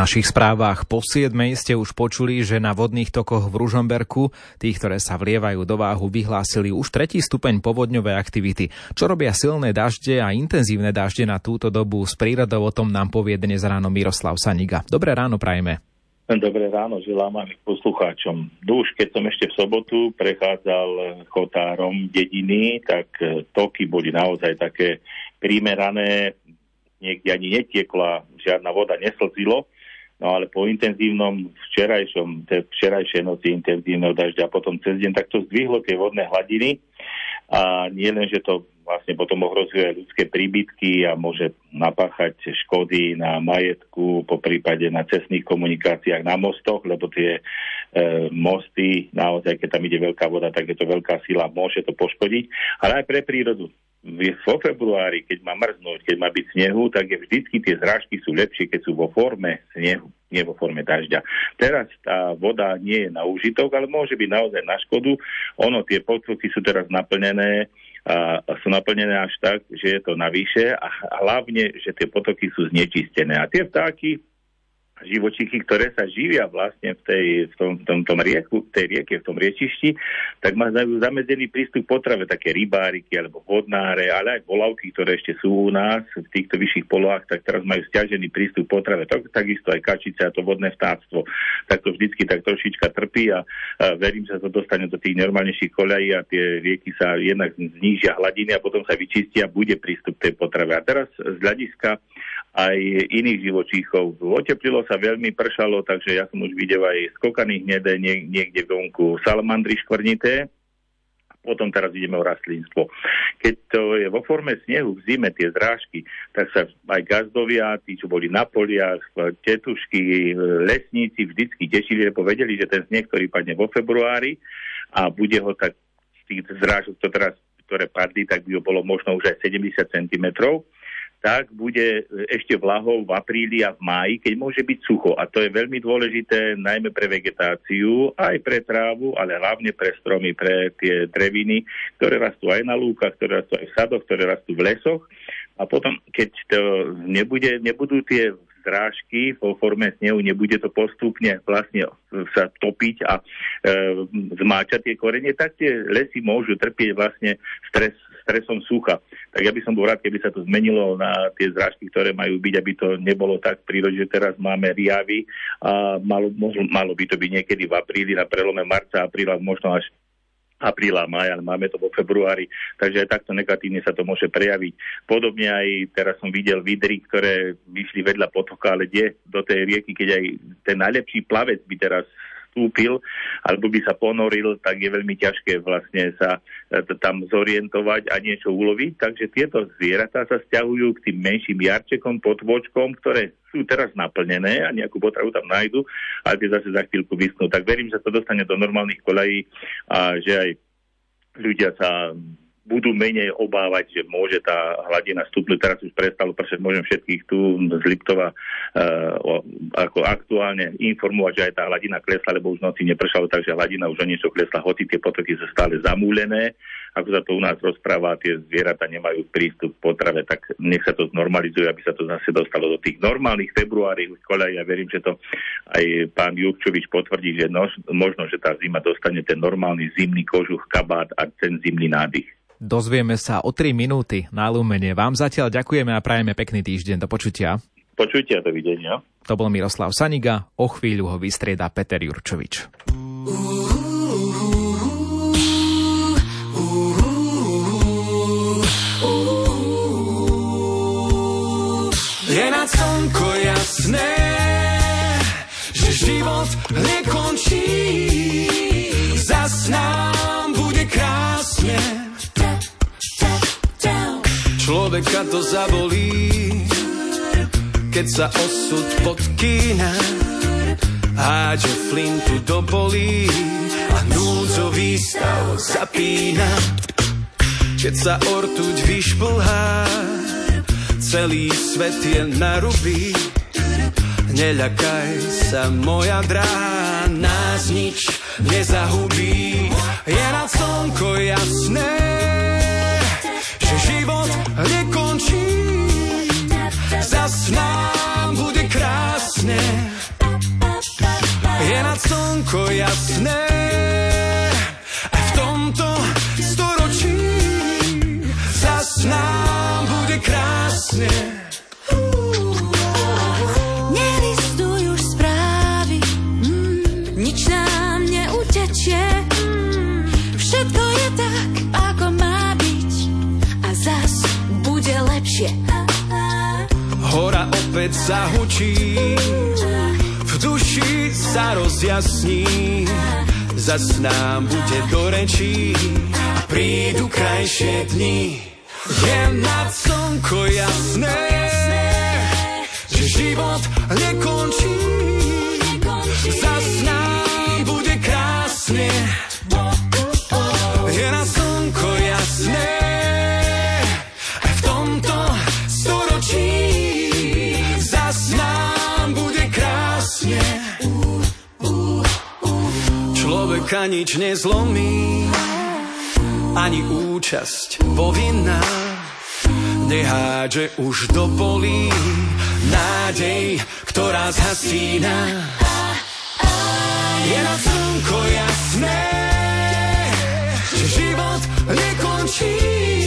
našich správach po 7 ste už počuli, že na vodných tokoch v Ružomberku, tých, ktoré sa vlievajú do váhu, vyhlásili už tretí stupeň povodňovej aktivity. Čo robia silné dažde a intenzívne dažde na túto dobu s prírodou, o tom nám povie dnes ráno Miroslav Saniga. Dobré ráno prajme. Dobré ráno, želám aj poslucháčom. Duš, keď som ešte v sobotu prechádzal chotárom dediny, tak toky boli naozaj také primerané, niekde ani netiekla, žiadna voda neslzilo, no ale po intenzívnom včerajšom, te včerajšej noci intenzívneho dažďa a potom cez deň, tak to zdvihlo tie vodné hladiny. A nie len, že to vlastne potom ohrozuje ľudské príbytky a môže napáchať škody na majetku, po prípade na cestných komunikáciách, na mostoch, lebo tie e, mosty, naozaj, keď tam ide veľká voda, tak je to veľká sila, môže to poškodiť, ale aj pre prírodu vo februári, keď má mrznúť, keď má byť snehu, tak je vždycky tie zrážky sú lepšie, keď sú vo forme snehu, nie vo forme dažďa. Teraz tá voda nie je na užitok, ale môže byť naozaj na škodu. Ono, tie potoky sú teraz naplnené a sú naplnené až tak, že je to navyše a hlavne, že tie potoky sú znečistené. A tie vtáky živočichy, ktoré sa živia vlastne v, tej, v tom, tom, tom rieku, tej rieke, v tom riečišti, tak majú zamedzený prístup k potrave, také rybáriky alebo vodnáre, ale aj volavky, ktoré ešte sú u nás v týchto vyšších polohách, tak teraz majú stiažený prístup k potrave. Tak, takisto aj kačice a to vodné vtáctvo. Tak to vždycky tak trošička trpí a, a verím, že sa to dostane do tých normálnejších koľají a tie rieky sa jednak znížia hladiny a potom sa vyčistia a bude prístup k tej potrave. A teraz z hľadiska aj iných živočíchov. Oteplilo sa veľmi, pršalo, takže ja som už videl aj skokaných hnedé nie, niekde vonku salamandry škvrnité, potom teraz ideme o rastlinstvo. Keď to je vo forme snehu v zime, tie zrážky, tak sa aj gazdovia, tí, čo boli na poliach, tetušky, lesníci vždycky tešili, lebo vedeli, že ten sneh, ktorý padne vo februári a bude ho tak z tých zrážok, ktoré padli, tak by ho bolo možno už aj 70 cm tak bude ešte vlahou v apríli a v máji, keď môže byť sucho. A to je veľmi dôležité najmä pre vegetáciu, aj pre trávu, ale hlavne pre stromy, pre tie dreviny, ktoré rastú aj na lúkach, ktoré rastú aj v sadoch, ktoré rastú v lesoch. A potom, keď to nebude, nebudú tie zrážky vo forme snehu, nebude to postupne vlastne sa topiť a e, zmáčať tie korenie, tak tie lesy môžu trpieť vlastne stres stresom sucha. Tak ja by som bol rád, keby sa to zmenilo na tie zrážky, ktoré majú byť, aby to nebolo tak prírode, že teraz máme riavy a malo, malo by to byť niekedy v apríli, na prelome marca, apríla, možno až apríla, maja, máme to vo februári, takže aj takto negatívne sa to môže prejaviť. Podobne aj teraz som videl vidry, ktoré vyšli vedľa potoka, ale kde do tej rieky, keď aj ten najlepší plavec by teraz vstúpil alebo by sa ponoril, tak je veľmi ťažké vlastne sa e, tam zorientovať a niečo uloviť. Takže tieto zvieratá sa stiahujú k tým menším jarčekom, potvočkom, ktoré sú teraz naplnené a nejakú potravu tam nájdu, ale tie zase za chvíľku vysnú. Tak verím, že to dostane do normálnych kolají a že aj ľudia sa budú menej obávať, že môže tá hladina stúpnuť. Teraz už prestalo pršať, môžem všetkých tu z Liptova uh, ako aktuálne informovať, že aj tá hladina klesla, lebo už noci nepršalo, takže hladina už o niečo klesla, hoci tie potoky sú stále zamúlené. Ako sa to u nás rozpráva, tie zvieratá nemajú prístup k potrave, tak nech sa to znormalizuje, aby sa to zase dostalo do tých normálnych februári koľaj. Ja verím, že to aj pán Jurčovič potvrdí, že no, možno, že tá zima dostane ten normálny zimný kožuch, kabát a ten zimný nádych. Dozvieme sa o 3 minúty na Lumene. Vám zatiaľ ďakujeme a prajeme pekný týždeň. Do počutia. Počutia, dovidenia. To bol Miroslav Saniga, o chvíľu ho vystrieda Peter Jurčovič. Je na slnko jasné, že život nekončí. Človeka to zabolí, keď sa osud podkýna. Háže flintu do polí a núdzový stav zapína. Keď sa ortuť vyšplhá, celý svet je na ruby. Neľakaj sa, moja drahá, nás nič nezahubí. Je na slnko jasné, slnko jasné aj v tomto storočí zas nám bude krásne. Nelistuj už správy, mm, nič nám neutečie. Všetko je tak, ako má byť a zas bude lepšie. Hora opäť zahučí, duši sa rozjasní, zas nám bude do rečí a prídu krajšie dni. Je nad slnko jasné, že život nekončí, roka nič nezlomí, ani účasť povinná. Nehádže už do polí nádej, ktorá zhasína. Je na slnko jasné, že život nekončí.